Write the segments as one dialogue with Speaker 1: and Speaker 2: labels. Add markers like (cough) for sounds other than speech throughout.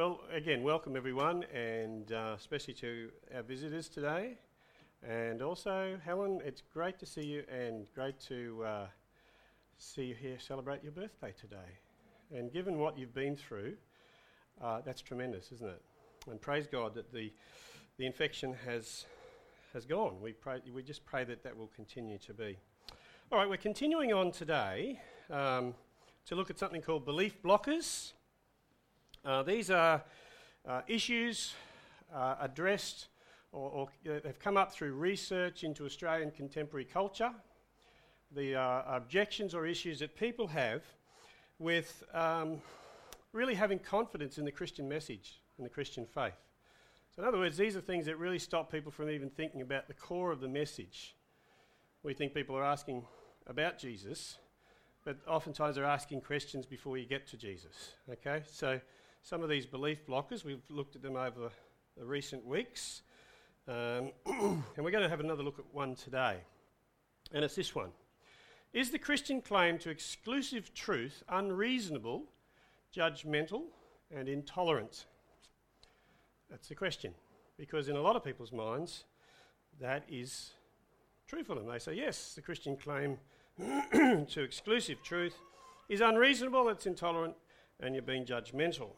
Speaker 1: Well, again, welcome everyone, and uh, especially to our visitors today. And also, Helen, it's great to see you and great to uh, see you here celebrate your birthday today. And given what you've been through, uh, that's tremendous, isn't it? And praise God that the, the infection has, has gone. We, pray, we just pray that that will continue to be. All right, we're continuing on today um, to look at something called belief blockers. Uh, these are uh, issues uh, addressed or, or they've come up through research into Australian contemporary culture. The uh, objections or issues that people have with um, really having confidence in the Christian message and the Christian faith. So, in other words, these are things that really stop people from even thinking about the core of the message. We think people are asking about Jesus, but oftentimes they're asking questions before you get to Jesus. Okay? So, some of these belief blockers, we've looked at them over the recent weeks, um, (clears throat) and we're going to have another look at one today. And it's this one Is the Christian claim to exclusive truth unreasonable, judgmental, and intolerant? That's the question. Because in a lot of people's minds, that is true for them. They say, yes, the Christian claim (clears throat) to exclusive truth is unreasonable, it's intolerant, and you're being judgmental.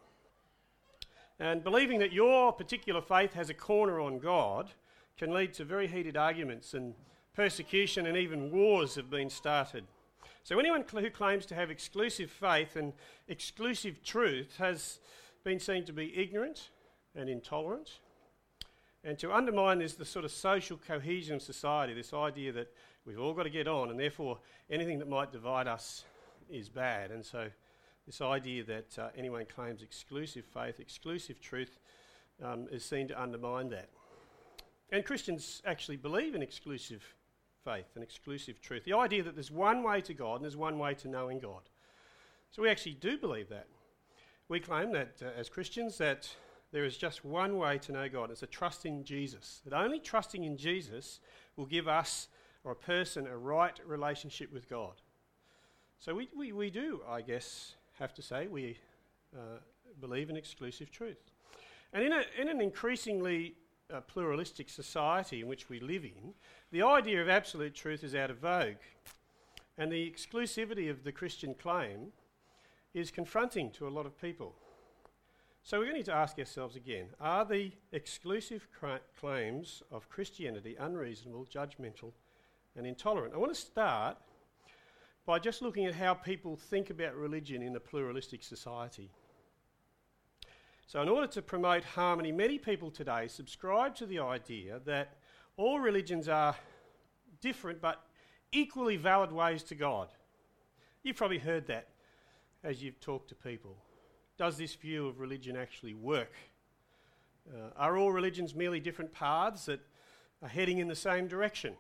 Speaker 1: And believing that your particular faith has a corner on God can lead to very heated arguments, and persecution and even wars have been started. So, anyone who claims to have exclusive faith and exclusive truth has been seen to be ignorant and intolerant. And to undermine is the sort of social cohesion of society, this idea that we've all got to get on, and therefore anything that might divide us is bad. And so this idea that uh, anyone claims exclusive faith, exclusive truth, um, is seen to undermine that. And Christians actually believe in exclusive faith and exclusive truth. The idea that there's one way to God and there's one way to knowing God. So we actually do believe that. We claim that uh, as Christians that there is just one way to know God. It's a trust in Jesus. That only trusting in Jesus will give us or a person a right relationship with God. So we, we, we do, I guess, have to say we uh, believe in exclusive truth. And in, a, in an increasingly uh, pluralistic society in which we live in, the idea of absolute truth is out of vogue. And the exclusivity of the Christian claim is confronting to a lot of people. So we're going to need to ask ourselves again are the exclusive claims of Christianity unreasonable, judgmental, and intolerant? I want to start by just looking at how people think about religion in a pluralistic society. So, in order to promote harmony, many people today subscribe to the idea that all religions are different but equally valid ways to God. You've probably heard that as you've talked to people. Does this view of religion actually work? Uh, are all religions merely different paths that are heading in the same direction?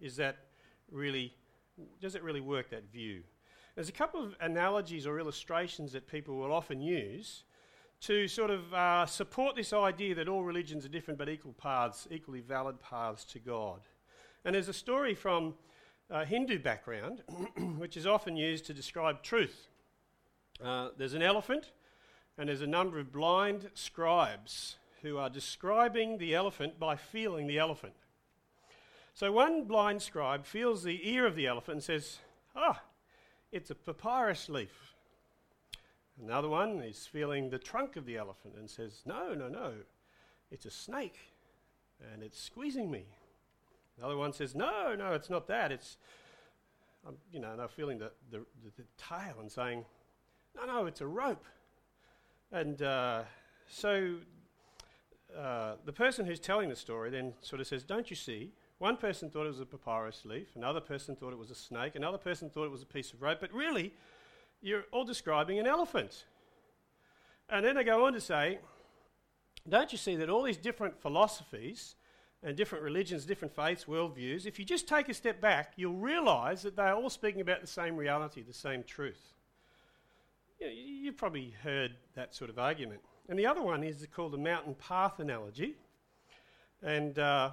Speaker 1: Is that really does it really work, that view? There's a couple of analogies or illustrations that people will often use to sort of uh, support this idea that all religions are different but equal paths, equally valid paths to God. And there's a story from a Hindu background, (clears throat) which is often used to describe truth. Uh, there's an elephant, and there's a number of blind scribes who are describing the elephant by feeling the elephant. So one blind scribe feels the ear of the elephant and says, Ah, oh, it's a papyrus leaf. Another one is feeling the trunk of the elephant and says, No, no, no, it's a snake and it's squeezing me. Another one says, No, no, it's not that. It's, you know, they're feeling the, the, the, the, tail and saying, No, no, it's a rope. And uh, so uh, the person who's telling the story then sort of says, Don't you see? One person thought it was a papyrus leaf, another person thought it was a snake, another person thought it was a piece of rope, but really, you're all describing an elephant. And then they go on to say, don't you see that all these different philosophies and different religions, different faiths, worldviews, if you just take a step back, you'll realize that they're all speaking about the same reality, the same truth. You know, you've probably heard that sort of argument. And the other one is called the mountain path analogy. And uh,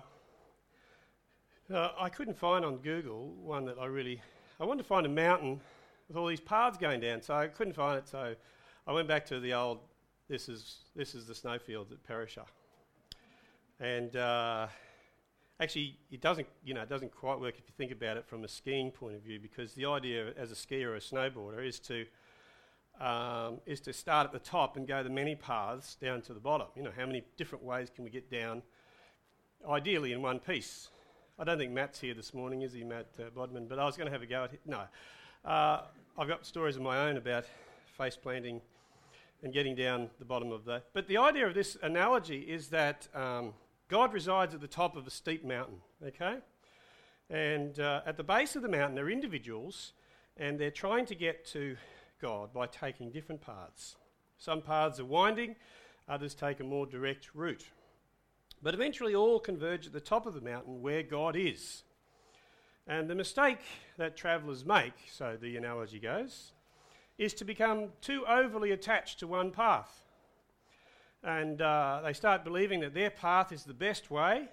Speaker 1: uh, I couldn't find on Google one that I really. I wanted to find a mountain with all these paths going down, so I couldn't find it. So I went back to the old this is, this is the snowfields at Perisher. And uh, actually, it doesn't, you know, it doesn't quite work if you think about it from a skiing point of view, because the idea as a skier or a snowboarder is to um, is to start at the top and go the many paths down to the bottom. You know, how many different ways can we get down, ideally in one piece? I don't think Matt's here this morning, is he, Matt uh, Bodman? But I was going to have a go at it. No. Uh, I've got stories of my own about face planting and getting down the bottom of that. But the idea of this analogy is that um, God resides at the top of a steep mountain, okay? And uh, at the base of the mountain, are individuals, and they're trying to get to God by taking different paths. Some paths are winding, others take a more direct route. But eventually, all converge at the top of the mountain where God is. And the mistake that travellers make, so the analogy goes, is to become too overly attached to one path. And uh, they start believing that their path is the best way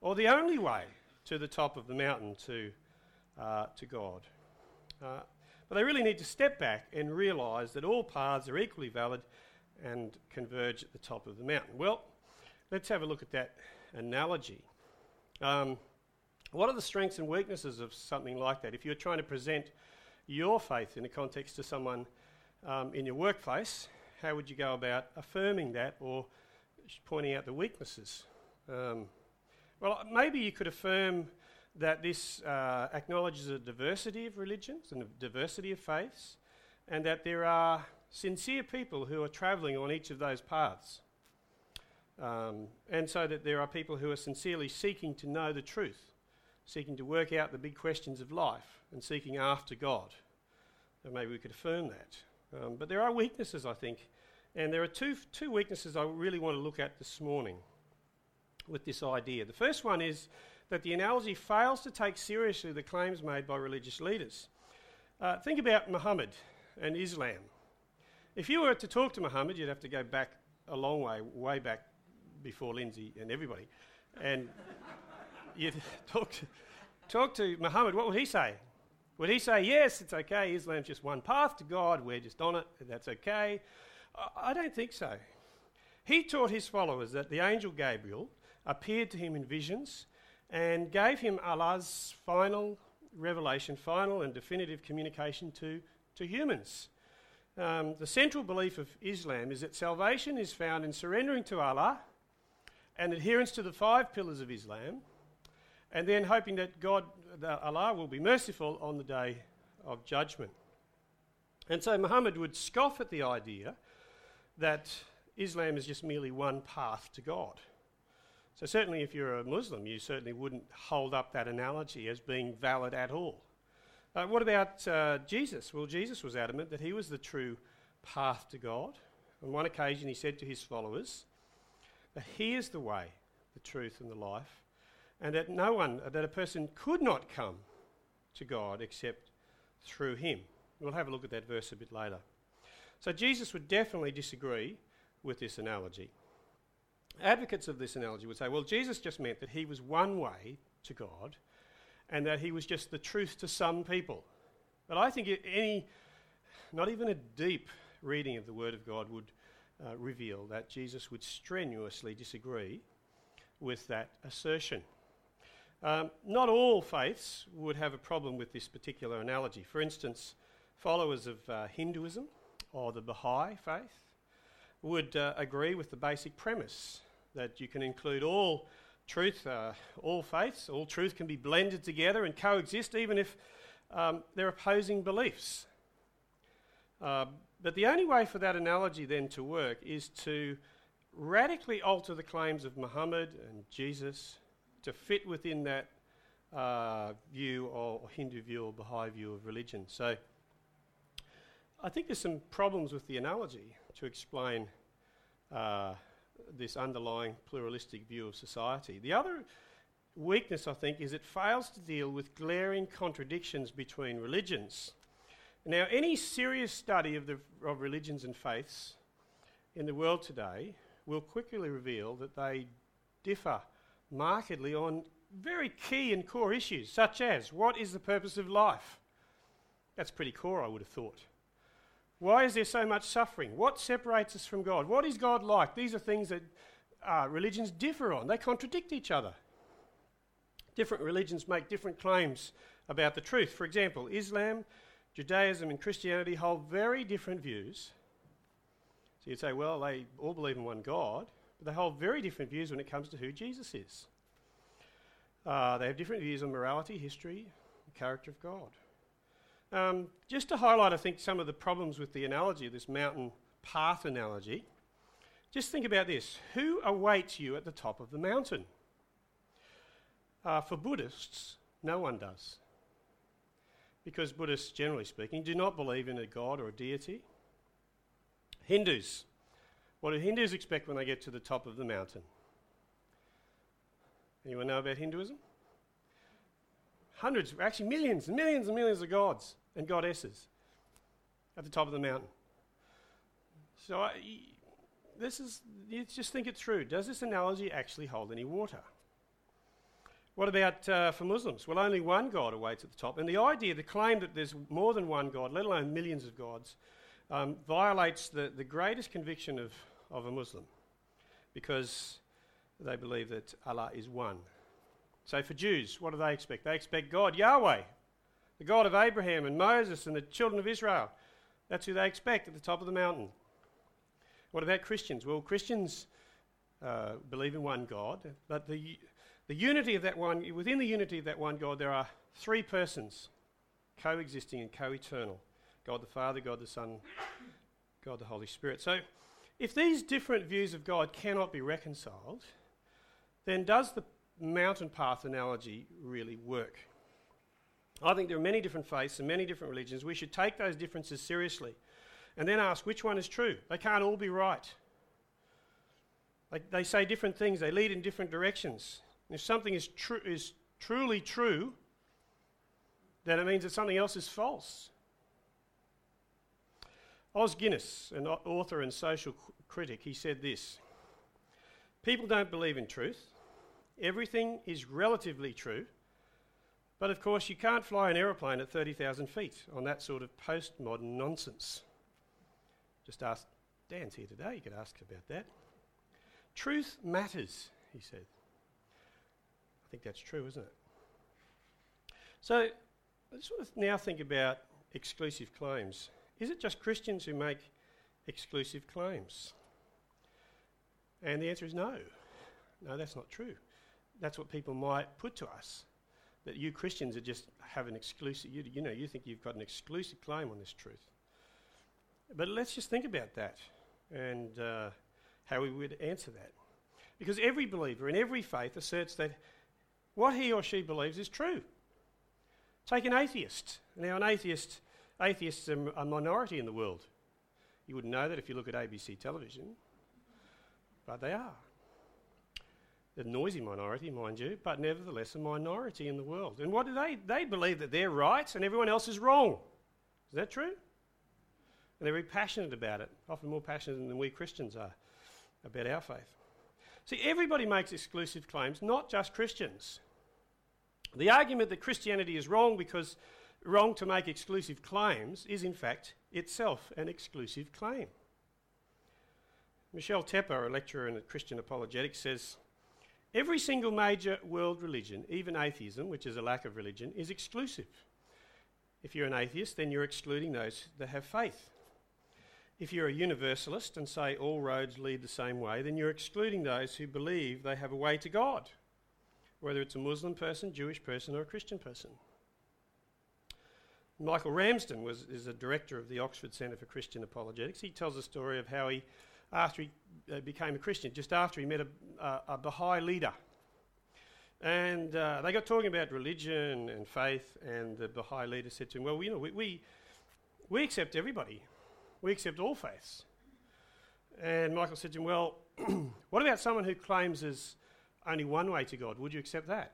Speaker 1: or the only way to the top of the mountain to, uh, to God. Uh, but they really need to step back and realise that all paths are equally valid and converge at the top of the mountain. Well, let's have a look at that analogy. Um, what are the strengths and weaknesses of something like that? If you're trying to present your faith in the context to someone um, in your workplace, how would you go about affirming that or pointing out the weaknesses? Um, well, maybe you could affirm that this uh, acknowledges a diversity of religions and a diversity of faiths, and that there are sincere people who are travelling on each of those paths. Um, and so that there are people who are sincerely seeking to know the truth, seeking to work out the big questions of life, and seeking after God. Maybe we could affirm that. Um, but there are weaknesses, I think, and there are two, two weaknesses I really want to look at this morning with this idea. The first one is that the analogy fails to take seriously the claims made by religious leaders. Uh, think about Muhammad and Islam. If you were to talk to Muhammad, you'd have to go back a long way, way back before Lindsay and everybody, and you'd (laughs) talk to, talk to Muhammad. What would he say? Would he say, yes, it's okay, Islam's just one path to God, we're just on it, that's okay? I don't think so. He taught his followers that the angel Gabriel appeared to him in visions and gave him Allah's final revelation, final and definitive communication to, to humans. Um, the central belief of Islam is that salvation is found in surrendering to Allah and adherence to the five pillars of Islam, and then hoping that God, that Allah, will be merciful on the day of judgment. And so Muhammad would scoff at the idea that Islam is just merely one path to God. So, certainly, if you're a Muslim, you certainly wouldn't hold up that analogy as being valid at all. Uh, what about uh, Jesus? Well, Jesus was adamant that he was the true path to God. On one occasion, he said to his followers that he is the way, the truth, and the life, and that no one, that a person could not come to God except through him. We'll have a look at that verse a bit later. So, Jesus would definitely disagree with this analogy. Advocates of this analogy would say, well, Jesus just meant that he was one way to God and that he was just the truth to some people. But I think any, not even a deep reading of the Word of God would uh, reveal that Jesus would strenuously disagree with that assertion. Um, not all faiths would have a problem with this particular analogy. For instance, followers of uh, Hinduism or the Baha'i faith would uh, agree with the basic premise that you can include all truth, uh, all faiths, all truth can be blended together and coexist, even if um, they're opposing beliefs. Uh, but the only way for that analogy then to work is to radically alter the claims of Muhammad and Jesus to fit within that uh, view or, Hindu view or Baha'i view of religion. So I think there's some problems with the analogy to explain uh, this underlying pluralistic view of society. The other weakness, I think, is it fails to deal with glaring contradictions between religions. Now, any serious study of, the, of religions and faiths in the world today will quickly reveal that they differ markedly on very key and core issues, such as what is the purpose of life? That's pretty core, I would have thought. Why is there so much suffering? What separates us from God? What is God like? These are things that uh, religions differ on, they contradict each other. Different religions make different claims about the truth. For example, Islam, Judaism, and Christianity hold very different views. So you'd say, well, they all believe in one God, but they hold very different views when it comes to who Jesus is. Uh, they have different views on morality, history, the character of God. Um, just to highlight, I think, some of the problems with the analogy, this mountain path analogy, just think about this. Who awaits you at the top of the mountain? Uh, for Buddhists, no one does. Because Buddhists, generally speaking, do not believe in a god or a deity. Hindus, what do Hindus expect when they get to the top of the mountain? Anyone know about Hinduism? Hundreds, actually millions and millions and millions of gods and goddesses at the top of the mountain. So I, this is, you just think it through. Does this analogy actually hold any water? What about uh, for Muslims? Well, only one God awaits at the top. And the idea, the claim that there's more than one God, let alone millions of gods, um, violates the, the greatest conviction of, of a Muslim because they believe that Allah is one. So for Jews, what do they expect? They expect God, Yahweh, the God of Abraham and Moses and the children of Israel. That's who they expect at the top of the mountain. What about Christians? Well, Christians uh, believe in one God, but the, the unity of that one, within the unity of that one God, there are three persons coexisting and co eternal God the Father, God the Son, God the Holy Spirit. So, if these different views of God cannot be reconciled, then does the mountain path analogy really work? I think there are many different faiths and many different religions. We should take those differences seriously and then ask which one is true. They can't all be right. They, they say different things, they lead in different directions. If something is, tru- is truly true, then it means that something else is false. Os Guinness, an author and social critic, he said this People don't believe in truth. Everything is relatively true. But of course, you can't fly an aeroplane at 30,000 feet on that sort of postmodern nonsense. Just ask Dan's here today, you could ask about that. Truth matters, he said. Think that's true, isn't it? So, I just want to now think about exclusive claims. Is it just Christians who make exclusive claims? And the answer is no. No, that's not true. That's what people might put to us. That you Christians are just have an exclusive, you, you know, you think you've got an exclusive claim on this truth. But let's just think about that and uh, how we would answer that. Because every believer in every faith asserts that what he or she believes is true. Take an atheist. Now, an atheist, atheists are a minority in the world. You wouldn't know that if you look at ABC television, but they are. A noisy minority, mind you, but nevertheless a minority in the world. And what do they? They believe that they're right and everyone else is wrong. Is that true? And they're very passionate about it, often more passionate than we Christians are about our faith. See, everybody makes exclusive claims, not just Christians. The argument that Christianity is wrong because wrong to make exclusive claims is, in fact, itself an exclusive claim. Michelle Tepper, a lecturer in Christian apologetics, says every single major world religion, even atheism, which is a lack of religion, is exclusive. If you're an atheist, then you're excluding those that have faith. If you're a universalist and say all roads lead the same way, then you're excluding those who believe they have a way to God, whether it's a Muslim person, Jewish person, or a Christian person. Michael Ramsden was, is a director of the Oxford Centre for Christian Apologetics. He tells a story of how he, after he uh, became a Christian, just after he met a, uh, a Baha'i leader. And uh, they got talking about religion and faith, and the Baha'i leader said to him, Well, you know, we, we, we accept everybody. We accept all faiths. And Michael said to him, Well, (clears throat) what about someone who claims there's only one way to God? Would you accept that?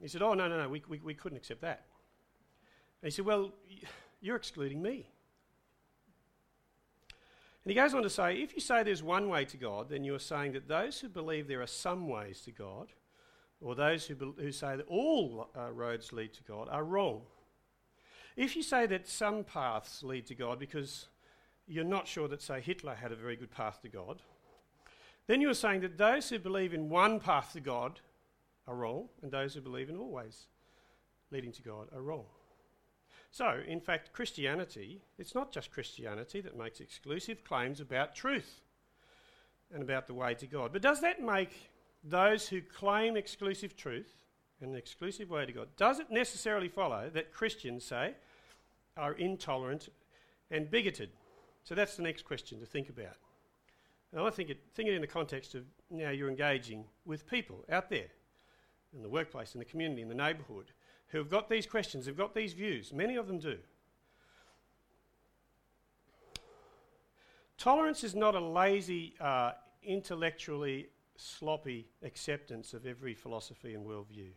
Speaker 1: He said, Oh, no, no, no, we, we, we couldn't accept that. And he said, Well, you're excluding me. And he goes on to say, If you say there's one way to God, then you're saying that those who believe there are some ways to God, or those who, be- who say that all uh, roads lead to God, are wrong. If you say that some paths lead to God because you're not sure that, say, Hitler had a very good path to God, then you're saying that those who believe in one path to God are wrong, and those who believe in all ways leading to God are wrong. So, in fact, Christianity, it's not just Christianity that makes exclusive claims about truth and about the way to God. But does that make those who claim exclusive truth and an exclusive way to God, does it necessarily follow that Christians, say, are intolerant and bigoted? So that's the next question to think about. And I think it, think it in the context of now you're engaging with people out there in the workplace, in the community, in the neighbourhood, who have got these questions, who've got these views. Many of them do. Tolerance is not a lazy, uh, intellectually sloppy acceptance of every philosophy and worldview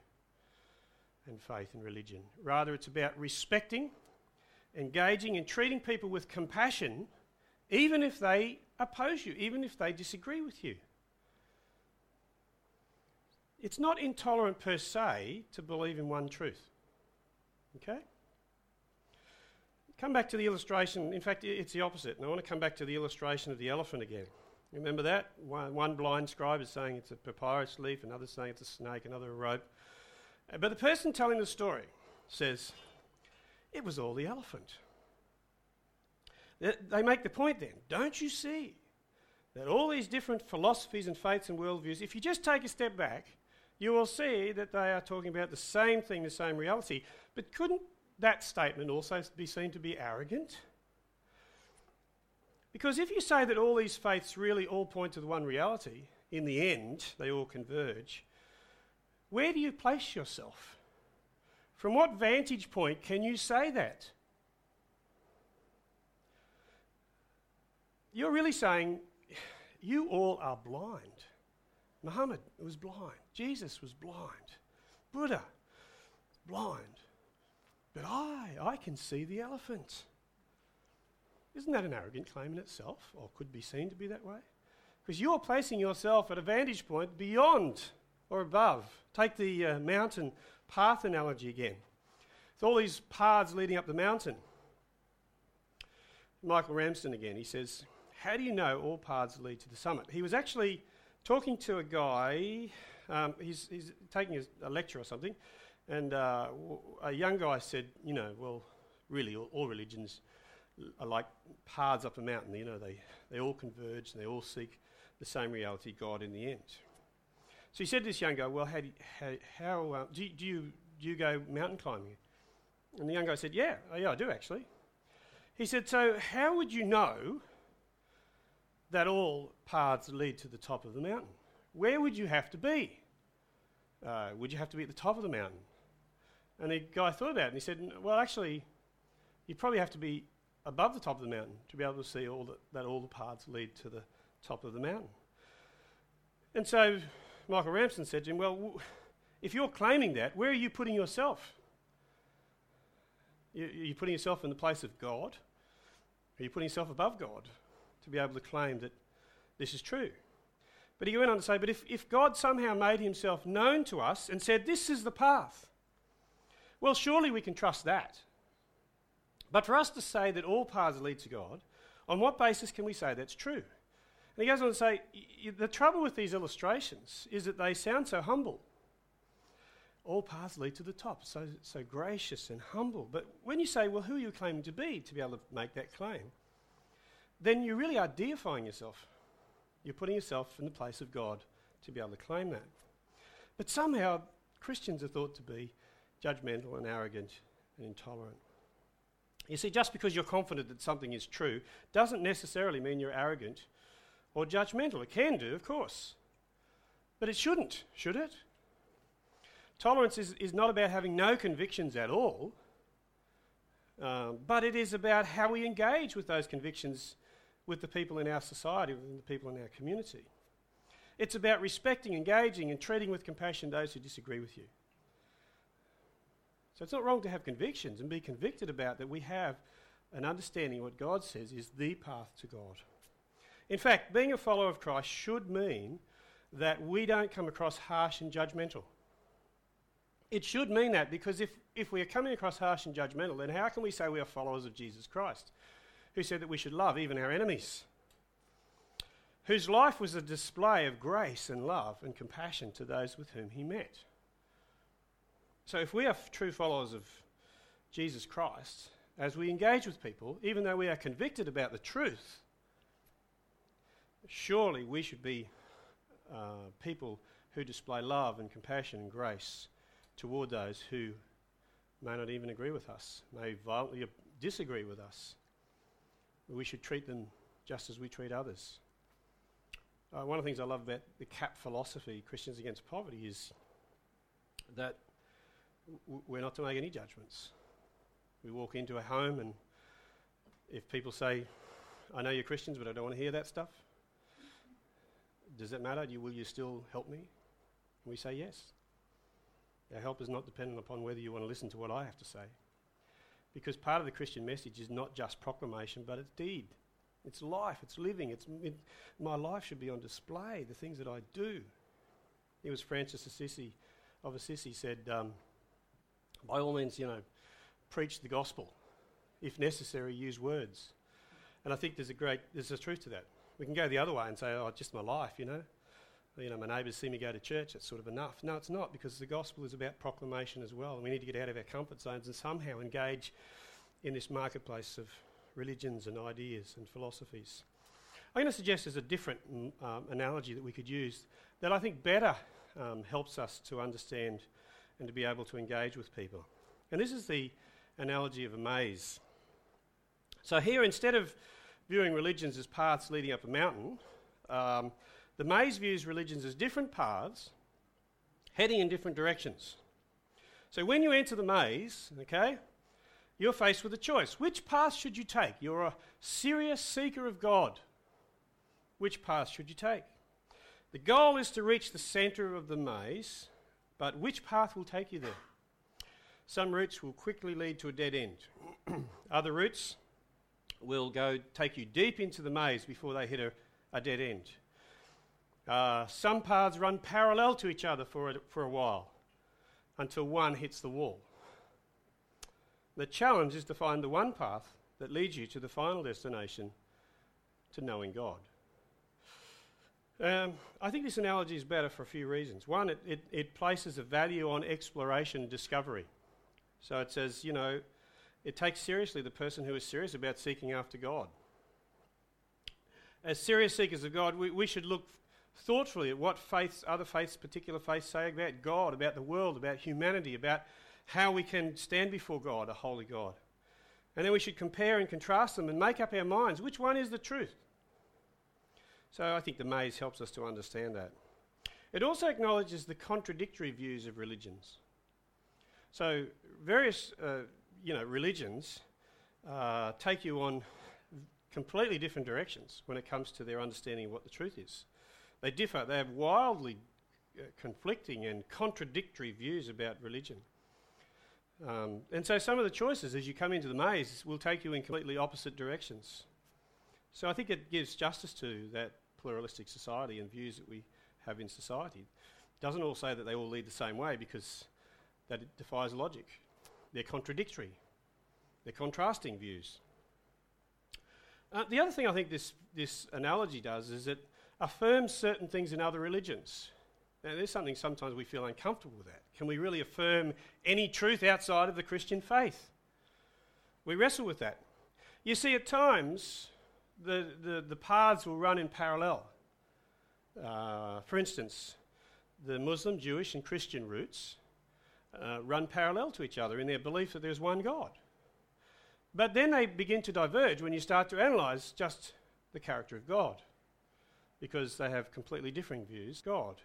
Speaker 1: and faith and religion. Rather, it's about respecting, engaging, and treating people with compassion, even if they oppose you, even if they disagree with you. It's not intolerant per se to believe in one truth. Okay? Come back to the illustration. In fact, it's the opposite. And I want to come back to the illustration of the elephant again. Remember that? One, blind scribe is saying it's a papyrus leaf, another saying it's a snake, another a rope. But the person telling the story says, it was all the elephant. They make the point then, don't you see that all these different philosophies and faiths and worldviews, if you just take a step back, you will see that they are talking about the same thing, the same reality. But couldn't that statement also be seen to be arrogant? Because if you say that all these faiths really all point to the one reality, in the end, they all converge, where do you place yourself? From what vantage point can you say that? You're really saying you all are blind. Muhammad was blind. Jesus was blind. Buddha, blind. But I, I can see the elephant. Isn't that an arrogant claim in itself, or could be seen to be that way? Because you're placing yourself at a vantage point beyond or above. Take the uh, mountain path analogy again. It's all these paths leading up the mountain. Michael Ramsden again, he says, How do you know all paths lead to the summit? He was actually talking to a guy, um, he's, he's taking a, lecture or something, and uh, a young guy said, You know, well, really, all, all religions are like paths up a mountain. You know, they, they all converge and they all seek the same reality, God, in the end. So he said to this young guy, Well, how, do you, how, how uh, do, you, do, you, do you go mountain climbing? And the young guy said, Yeah, yeah, I do actually. He said, So how would you know that all paths lead to the top of the mountain? Where would you have to be? Uh, would you have to be at the top of the mountain? And the guy thought about it and he said, Well, actually, you'd probably have to be above the top of the mountain to be able to see all the, that all the paths lead to the top of the mountain. And so Michael Ramsden said to him, Well, w- if you're claiming that, where are you putting yourself? You, are you putting yourself in the place of God? Are you putting yourself above God to be able to claim that this is true? But he went on to say, But if, if God somehow made himself known to us and said, This is the path, well, surely we can trust that. But for us to say that all paths lead to God, on what basis can we say that's true? And he goes on to say the trouble with these illustrations is that they sound so humble. All paths lead to the top, so, so gracious and humble. But when you say, well, who are you claiming to be to be able to make that claim? Then you really yourself. You're putting yourself in the place of God to be able to claim that. But somehow Christians are thought to be judgmental and arrogant and intolerant. You see, just because you're confident that something is true doesn't necessarily mean you're arrogant or judgmental. It can do, of course. But it shouldn't, should it? Tolerance is, is not about having no convictions at all, um, but it is about how we engage with those convictions with the people in our society, with the people in our community. It's about respecting, engaging, and treating with compassion those who disagree with you. So it's not wrong to have convictions and be convicted about that we have an understanding what God says is the path to God. In fact, being a follower of Christ should mean that we don't come across harsh and judgmental. It should mean that because if, if we are coming across harsh and judgmental, then how can we say we are followers of Jesus Christ? Who said that we should love even our enemies, whose life was a display of grace and love and compassion to those with whom he met. So, if we are true followers of Jesus Christ, as we engage with people, even though we are convicted about the truth, surely we should be uh, people who display love and compassion and grace toward those who may not even agree with us, may violently disagree with us. We should treat them just as we treat others. Uh, one of the things I love about the CAP philosophy, Christians Against Poverty, is that w- we're not to make any judgments. We walk into a home, and if people say, I know you're Christians, but I don't want to hear that stuff, does that matter? You, will you still help me? And we say yes. Our help is not dependent upon whether you want to listen to what I have to say. Because part of the Christian message is not just proclamation, but it's deed. It's life, it's living. It's, it, my life should be on display, the things that I do. It was Francis Assisi of Assisi said, um, by all means, you know, preach the gospel. If necessary, use words. And I think there's a great, there's a truth to that. We can go the other way and say, oh, just my life, you know. You know, my neighbours see me go to church, it's sort of enough. No, it's not, because the gospel is about proclamation as well. And we need to get out of our comfort zones and somehow engage in this marketplace of religions and ideas and philosophies. I'm going to suggest there's a different mm, um, analogy that we could use that I think better um, helps us to understand and to be able to engage with people. And this is the analogy of a maze. So, here, instead of viewing religions as paths leading up a mountain, um, the maze views religions as different paths heading in different directions. So, when you enter the maze, okay, you're faced with a choice. Which path should you take? You're a serious seeker of God. Which path should you take? The goal is to reach the center of the maze, but which path will take you there? Some routes will quickly lead to a dead end. (clears throat) Other routes will go take you deep into the maze before they hit a, a dead end. Uh, some paths run parallel to each other for a, for a while until one hits the wall. The challenge is to find the one path that leads you to the final destination, to knowing God. Um, I think this analogy is better for a few reasons. One, it, it, it places a value on exploration discovery. So it says, you know, it takes seriously the person who is serious about seeking after God. As serious seekers of God, we, we should look thoughtfully at what faiths, other faiths, particular faiths say about God, about the world, about humanity, about how we can stand before God, a holy God. And then we should compare and contrast them and make up our minds which one is the truth. So I think the maze helps us to understand that. It also acknowledges the contradictory views of religions. So various, uh, you know, religions uh, take you on completely different directions when it comes to their understanding of what the truth is. They differ. They have wildly uh, conflicting and contradictory views about religion. Um, and so some of the choices as you come into the maze will take you in completely opposite directions. So I think it gives justice to that pluralistic society and views that we have in society. It doesn't all say that they all lead the same way because that defies logic. They're contradictory. They're contrasting views. Uh, the other thing I think this, this analogy does is it affirms certain things in other religions. Now, there's something sometimes we feel uncomfortable with that. Can we really affirm any truth outside of the Christian faith? We wrestle with that. You see, at times, the, the, the paths will run in parallel. Uh, for instance, the Muslim, Jewish, and Christian routes uh, run parallel to each other in their belief that there's one God. But then they begin to diverge when you start to analyze just the character of God, because they have completely differing views. God.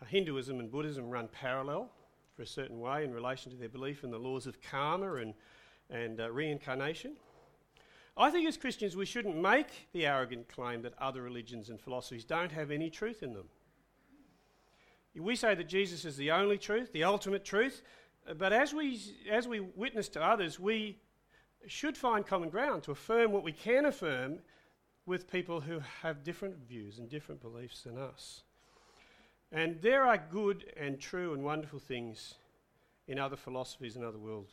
Speaker 1: Uh, Hinduism and Buddhism run parallel for a certain way in relation to their belief in the laws of karma and, and uh, reincarnation. I think as Christians we shouldn't make the arrogant claim that other religions and philosophies don't have any truth in them. We say that Jesus is the only truth, the ultimate truth, but as we, as we witness to others, we should find common ground to affirm what we can affirm with people who have different views and different beliefs than us. And there are good and true and wonderful things in other philosophies and other world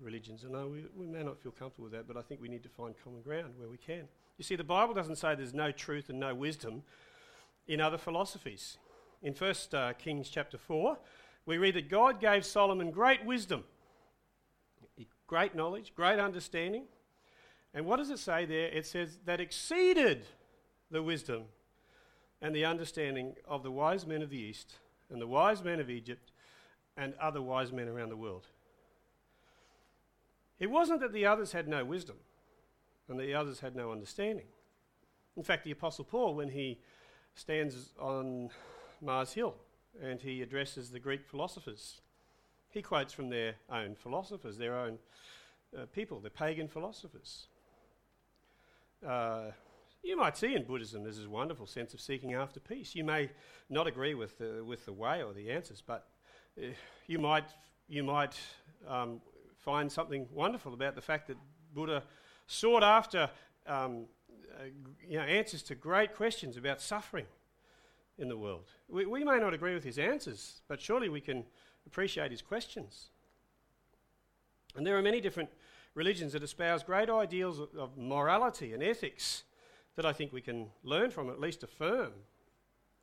Speaker 1: religions. And we, we may not feel comfortable with that, but I think we need to find common ground where we can. You see, the Bible doesn't say there's no truth and no wisdom in other philosophies. In 1 uh, Kings chapter 4, we read that God gave Solomon great wisdom, great knowledge, great understanding. And what does it say there? It says that exceeded the wisdom and the understanding of the wise men of the East and the wise men of Egypt and other wise men around the world. It wasn't that the others had no wisdom and the others had no understanding. In fact, the Apostle Paul, when he stands on Mars Hill and he addresses the Greek philosophers, he quotes from their own philosophers, their own uh, people, the pagan philosophers. Uh, you might see in Buddhism there's this wonderful sense of seeking after peace. You may not agree with the, with the way or the answers, but uh, you might, you might um, find something wonderful about the fact that Buddha sought after um, uh, you know, answers to great questions about suffering in the world. We, we may not agree with his answers, but surely we can appreciate his questions. And there are many different religions that espouse great ideals of, morality and ethics that I think we can learn from, at least affirm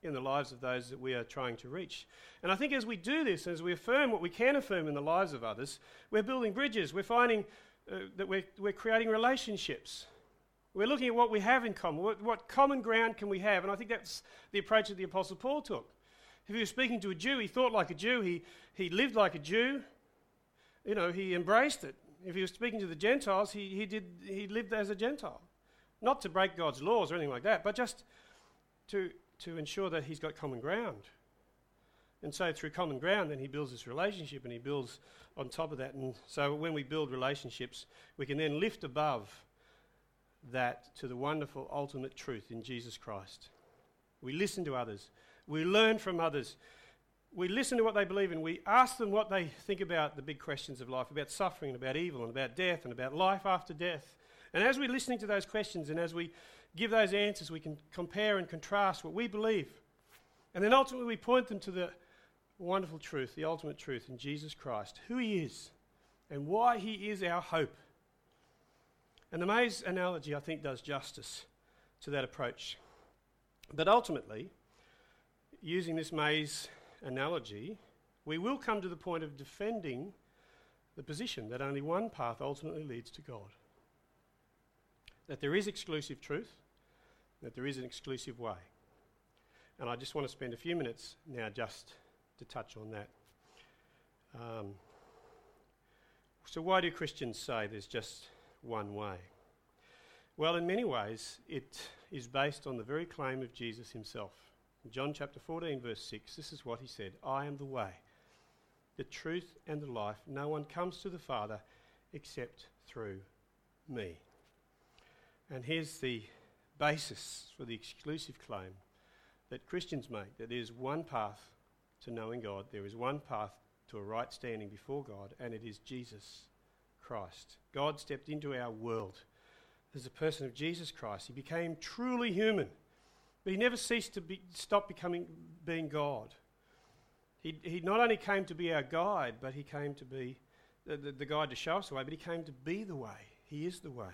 Speaker 1: in the lives of those that we are trying to reach. And I think as we do this, as we affirm what we can affirm in the lives of others, we're building bridges. We're finding uh, that we're, we're creating relationships. We're looking at what we have in common. What, what common ground can we have? And I think that's the approach that the Apostle Paul took. If he was speaking to a Jew, he thought like a Jew, he, he lived like a Jew, you know, he embraced it. If he was speaking to the Gentiles, he, he, did, he lived as a Gentile. Not to break God's laws or anything like that, but just to to ensure that he's got common ground. And so through common ground, then he builds this relationship and he builds on top of that. And so when we build relationships, we can then lift above that to the wonderful ultimate truth in Jesus Christ. We listen to others, we learn from others, we listen to what they believe in, we ask them what they think about the big questions of life, about suffering, and about evil, and about death, and about life after death. And as we're listening to those questions and as we give those answers, we can compare and contrast what we believe. And then ultimately, we point them to the wonderful truth, the ultimate truth in Jesus Christ, who He is, and why He is our hope. And the maze analogy, I think, does justice to that approach. But ultimately, using this maze analogy, we will come to the point of defending the position that only one path ultimately leads to God. That there is exclusive truth, that there is an exclusive way. And I just want to spend a few minutes now just to touch on that. Um, so, why do Christians say there's just one way? Well, in many ways, it is based on the very claim of Jesus himself. John chapter 14, verse 6, this is what he said I am the way, the truth, and the life. No one comes to the Father except through me. And here's the basis for the exclusive claim that Christians make that there is one path to knowing God, there is one path to a right standing before God, and it is Jesus Christ. God stepped into our world as a person of Jesus Christ. He became truly human, but he never ceased to be, stop becoming being God. He, he not only came to be our guide, but he came to be the, the, the guide to show us the way, but he came to be the way. He is the way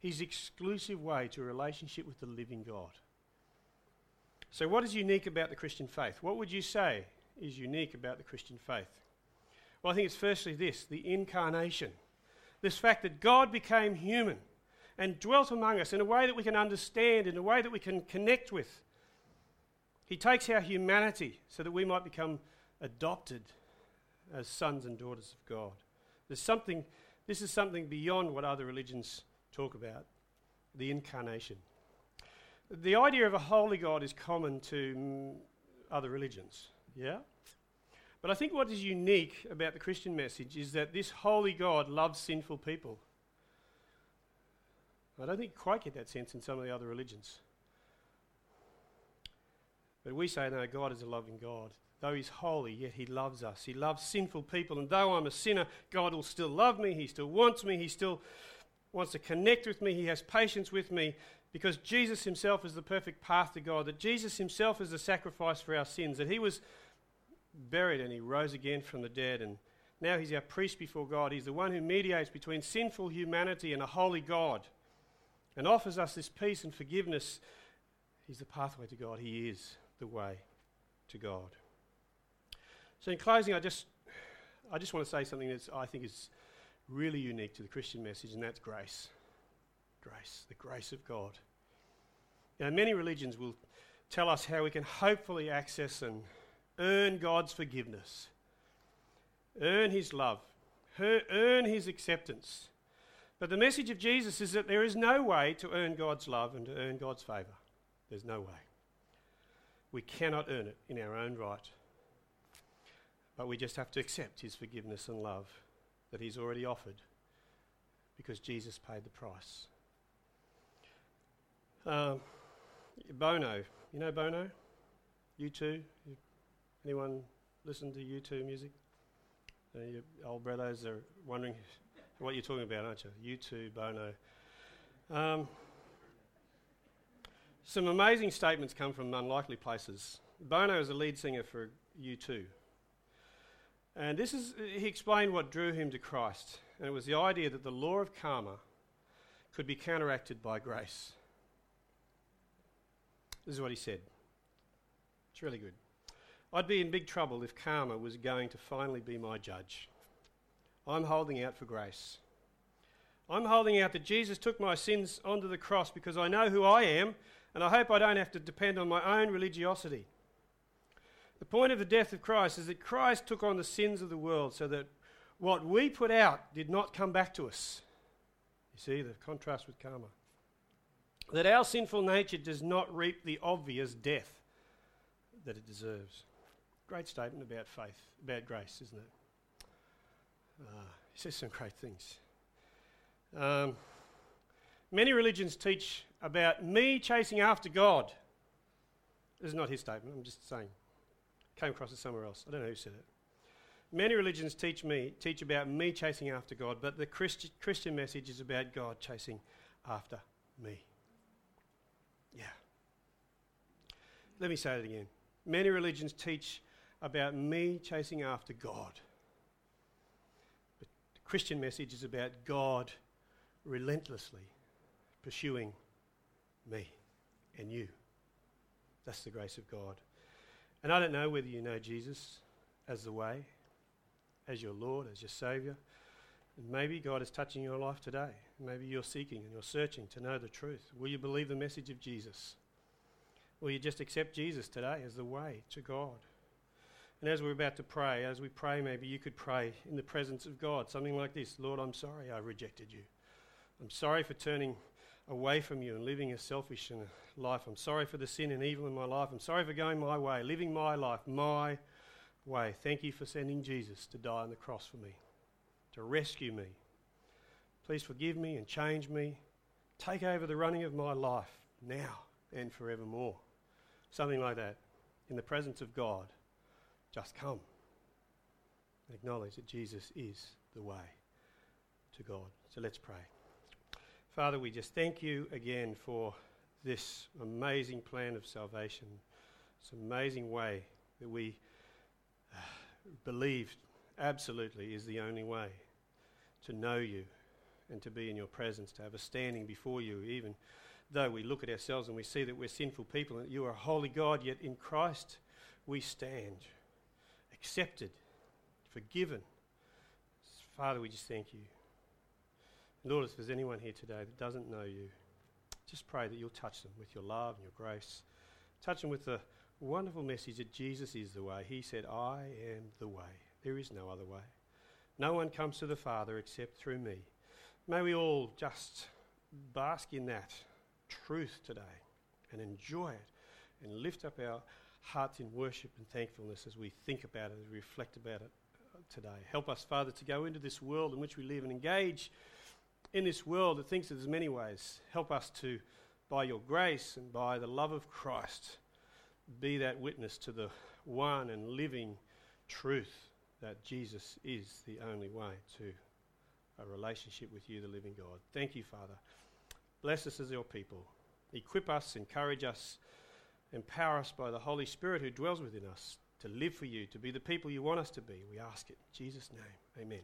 Speaker 1: his exclusive way to a relationship with the living God. So, what is unique about the Christian faith? What would you say is unique about the Christian faith? Well, I think it's firstly this the incarnation. This fact that God became human and dwelt among us in a way that we can understand, in a way that we can connect with. He takes our humanity so that we might become adopted as sons and daughters of God. There's something, this is something beyond what other religions talk about the incarnation. The idea of a holy God is common to other religions, yeah? But I think what is unique about the Christian message is that this holy God loves sinful people. I don't think you quite get that sense in some of the other religions. But we say, no, God is a loving God. Though He's holy, yet He loves us. He loves sinful people. And though I'm a sinner, God will still love me. He still wants me. He still wants to connect with me. He has patience with me because Jesus himself is the perfect path to God, that Jesus himself is the sacrifice for our sins, that he was buried and he rose again from the dead, and Now he's our priest before God. He's the one who mediates between sinful humanity and a holy God and offers us this peace and forgiveness. He's the pathway to God. He is the way to God. So, in closing, I just, I just want to say something that I think is really unique to the Christian message, and that's grace. Grace, the grace of God. You know, many religions will tell us how we can hopefully access and earn God's forgiveness, earn His love, earn His acceptance. But the message of Jesus is that there is no way to earn God's love and to earn God's favour. There's no way. We cannot earn it in our own right. But we just have to accept His forgiveness and love that He's already offered because Jesus paid the price. Um, Bono, you know Bono? U2? Anyone listen to U2 music? Uh, your old brothers are wondering what you're talking about, aren't you? U2, Bono. Um, some amazing statements come from unlikely places. Bono is a lead singer for U2. And this is, he explained what drew him to Christ. And it was the idea that the law of karma could be counteracted by grace. This is what he said. It's really good. I'd be in big trouble if karma was going to finally be my judge. I'm holding out for grace. I'm holding out that Jesus took my sins onto the cross because I know who I am and I hope I don't have to depend on my own religiosity. The point of the death of Christ is that Christ took on the sins of the world so that what we put out did not come back to us. You see the contrast with karma. That our sinful nature does not reap the obvious death that it deserves. Great statement about faith, about grace, isn't it? Uh, he says some great things. Um, many religions teach about me chasing after God. This is not his statement, I'm just saying. Came across it somewhere else. I don't know who said it. Many religions teach me teach about me chasing after God, but the Christi- Christian message is about God chasing after me. Yeah. Let me say it again. Many religions teach about me chasing after God. Christian message is about God relentlessly pursuing me and you. That's the grace of God. And I don't know whether you know Jesus as the way, as your Lord, as your Saviour. Maybe God is touching your life today. Maybe you're seeking and you're searching to know the truth. Will you believe the message of Jesus? Will you just accept Jesus today as the way to God? And as we're about to pray, as we pray, maybe you could pray in the presence of God, something like this Lord, I'm sorry I rejected you. I'm sorry for turning away from you and living a selfish life. I'm sorry for the sin and evil in my life. I'm sorry for going my way, living my life my way. Thank you for sending Jesus to die on the cross for me, to rescue me. Please forgive me and change me. Take over the running of my life now and forevermore. Something like that. In the presence of God, just come and acknowledge that Jesus is the way to God. So let's pray. Father, we just thank you again for this amazing plan of salvation, this amazing way that we uh, believe absolutely is the only way to know you and to be in your presence, to have a standing before you, even though we look at ourselves and we see that we're sinful people and you are a holy God, yet in Christ we stand accepted, forgiven. Father, we just thank you. Lord, if there's anyone here today that doesn't know you, just pray that you'll touch them with your love and your grace. Touch them with the wonderful message that Jesus is the way. He said, I am the way. There is no other way. No one comes to the Father except through me. May we all just bask in that truth today and enjoy it and lift up our hearts in worship and thankfulness as we think about it, as we reflect about it uh, today. Help us, Father, to go into this world in which we live and engage in this world that thinks there's many ways. Help us to, by your grace and by the love of Christ, be that witness to the one and living truth that Jesus is the only way to a relationship with you, the living God. Thank you, Father. Bless us as your people. Equip us, encourage us, empower us by the Holy Spirit who dwells within us to live for you, to be the people you want us to be. We ask it in Jesus' name. Amen.